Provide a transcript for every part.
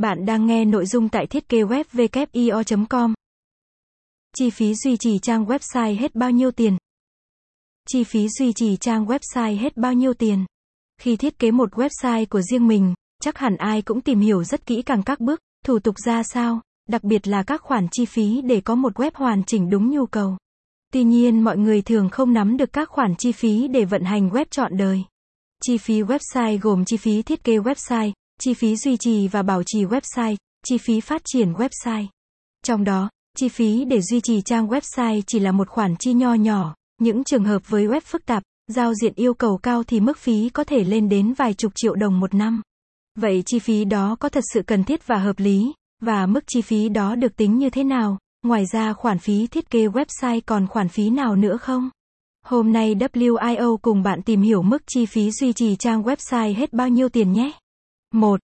Bạn đang nghe nội dung tại thiết kế web com Chi phí duy trì trang website hết bao nhiêu tiền? Chi phí duy trì trang website hết bao nhiêu tiền? Khi thiết kế một website của riêng mình, chắc hẳn ai cũng tìm hiểu rất kỹ càng các bước, thủ tục ra sao, đặc biệt là các khoản chi phí để có một web hoàn chỉnh đúng nhu cầu. Tuy nhiên mọi người thường không nắm được các khoản chi phí để vận hành web trọn đời. Chi phí website gồm chi phí thiết kế website, chi phí duy trì và bảo trì website, chi phí phát triển website. Trong đó, chi phí để duy trì trang website chỉ là một khoản chi nho nhỏ, những trường hợp với web phức tạp, giao diện yêu cầu cao thì mức phí có thể lên đến vài chục triệu đồng một năm. Vậy chi phí đó có thật sự cần thiết và hợp lý, và mức chi phí đó được tính như thế nào? Ngoài ra khoản phí thiết kế website còn khoản phí nào nữa không? Hôm nay WIO cùng bạn tìm hiểu mức chi phí duy trì trang website hết bao nhiêu tiền nhé. 1.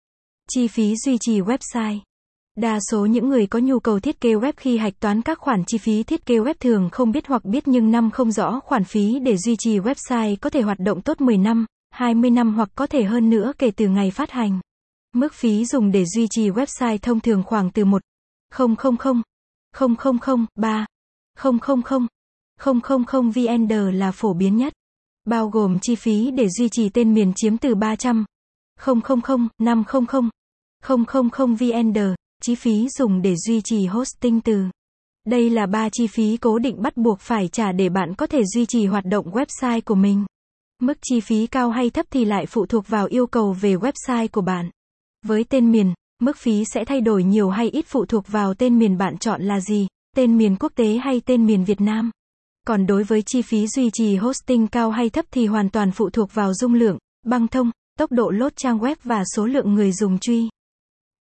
Chi phí duy trì website. Đa số những người có nhu cầu thiết kế web khi hạch toán các khoản chi phí thiết kế web thường không biết hoặc biết nhưng năm không rõ khoản phí để duy trì website có thể hoạt động tốt 10 năm, 20 năm hoặc có thể hơn nữa kể từ ngày phát hành. Mức phí dùng để duy trì website thông thường khoảng từ 1 000 000 3 000 000 VND là phổ biến nhất. Bao gồm chi phí để duy trì tên miền chiếm từ 300 000 500 000 VND, chi phí dùng để duy trì hosting từ. Đây là ba chi phí cố định bắt buộc phải trả để bạn có thể duy trì hoạt động website của mình. Mức chi phí cao hay thấp thì lại phụ thuộc vào yêu cầu về website của bạn. Với tên miền, mức phí sẽ thay đổi nhiều hay ít phụ thuộc vào tên miền bạn chọn là gì, tên miền quốc tế hay tên miền Việt Nam. Còn đối với chi phí duy trì hosting cao hay thấp thì hoàn toàn phụ thuộc vào dung lượng, băng thông, tốc độ lốt trang web và số lượng người dùng truy.